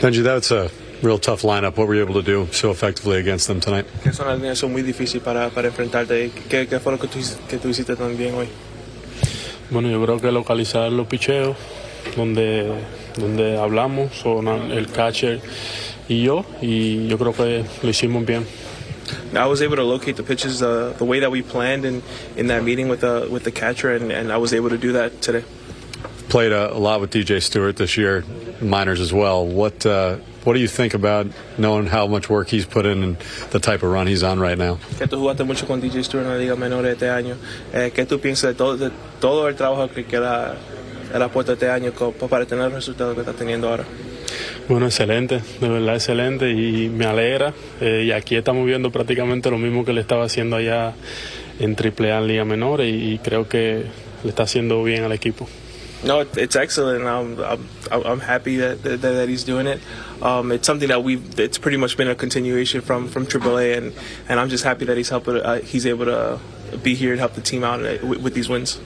Denyi, that's a real tough lineup. What were you able to do so effectively against them tonight? Que es una alineación muy difícil para, para enfrentarte. ¿Qué, ¿Qué fue lo que tú, que tú hiciste tan bien hoy? Bueno, yo creo que localizar los picheos, donde, donde hablamos, son el catcher y yo, y yo creo que lo hicimos bien. I was able to locate the pitches uh, the way that we planned in, in that meeting with the with the catcher, and, and I was able to do that today. Played a, a lot with DJ Stewart this year, minors as well. What uh, what do you think about knowing how much work he's put in and the type of run he's on right now? Que tú jugaste mucho con DJ Stewart en la liga menor este año. Eh, ¿Qué tú piensas de todo, de todo el trabajo que, que él ha, él ha puesto este año co- para tener el resultado que está teniendo ahora? Bueno, excelente, de verdad excelente y me alegra. Eh, y aquí estamos viendo prácticamente lo mismo que le estaba haciendo allá en AAA en Liga Menor y, y creo que le está haciendo bien al equipo. No, it- it's excellent. I'm, I'm, I'm happy that, that, that he's doing it. Um, it's something that we've. It's pretty much been a continuation from from AAA, and, and I'm just happy that he's helping. Uh, he's able to be here and help the team out uh, with, with these wins.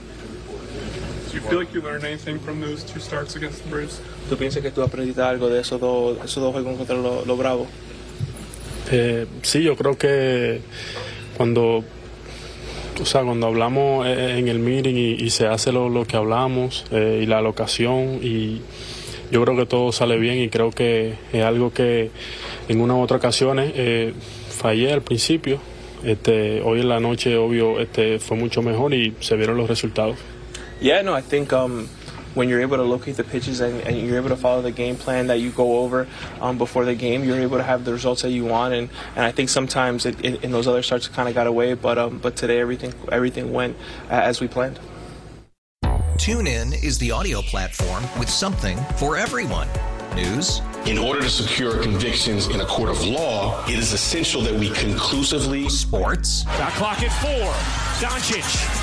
Do you feel like you learned anything from those two starts against the Braves? ¿Tú piensas que tú aprendiste algo de esos dos, esos dos juegos contra los los Bravos? Eh, sí, yo creo que cuando, o sea, cuando hablamos eh, en el meeting y, se hace lo, lo que hablamos eh, y la locación y yo creo que todo sale bien y creo que es algo que en una u otra ocasiones eh, fallé al principio. Este, hoy en la noche, obvio, este, fue mucho mejor y se vieron los resultados. Yeah, no, I think um, when you're able to locate the pitches and, and you're able to follow the game plan that you go over um, before the game, you're able to have the results that you want. And, and I think sometimes it, it, in those other starts it kind of got away, but um, but today everything everything went uh, as we planned. TuneIn is the audio platform with something for everyone. News, In order to secure convictions in a court of law, it is essential that we conclusively sports, Shot clock at four. Doncic.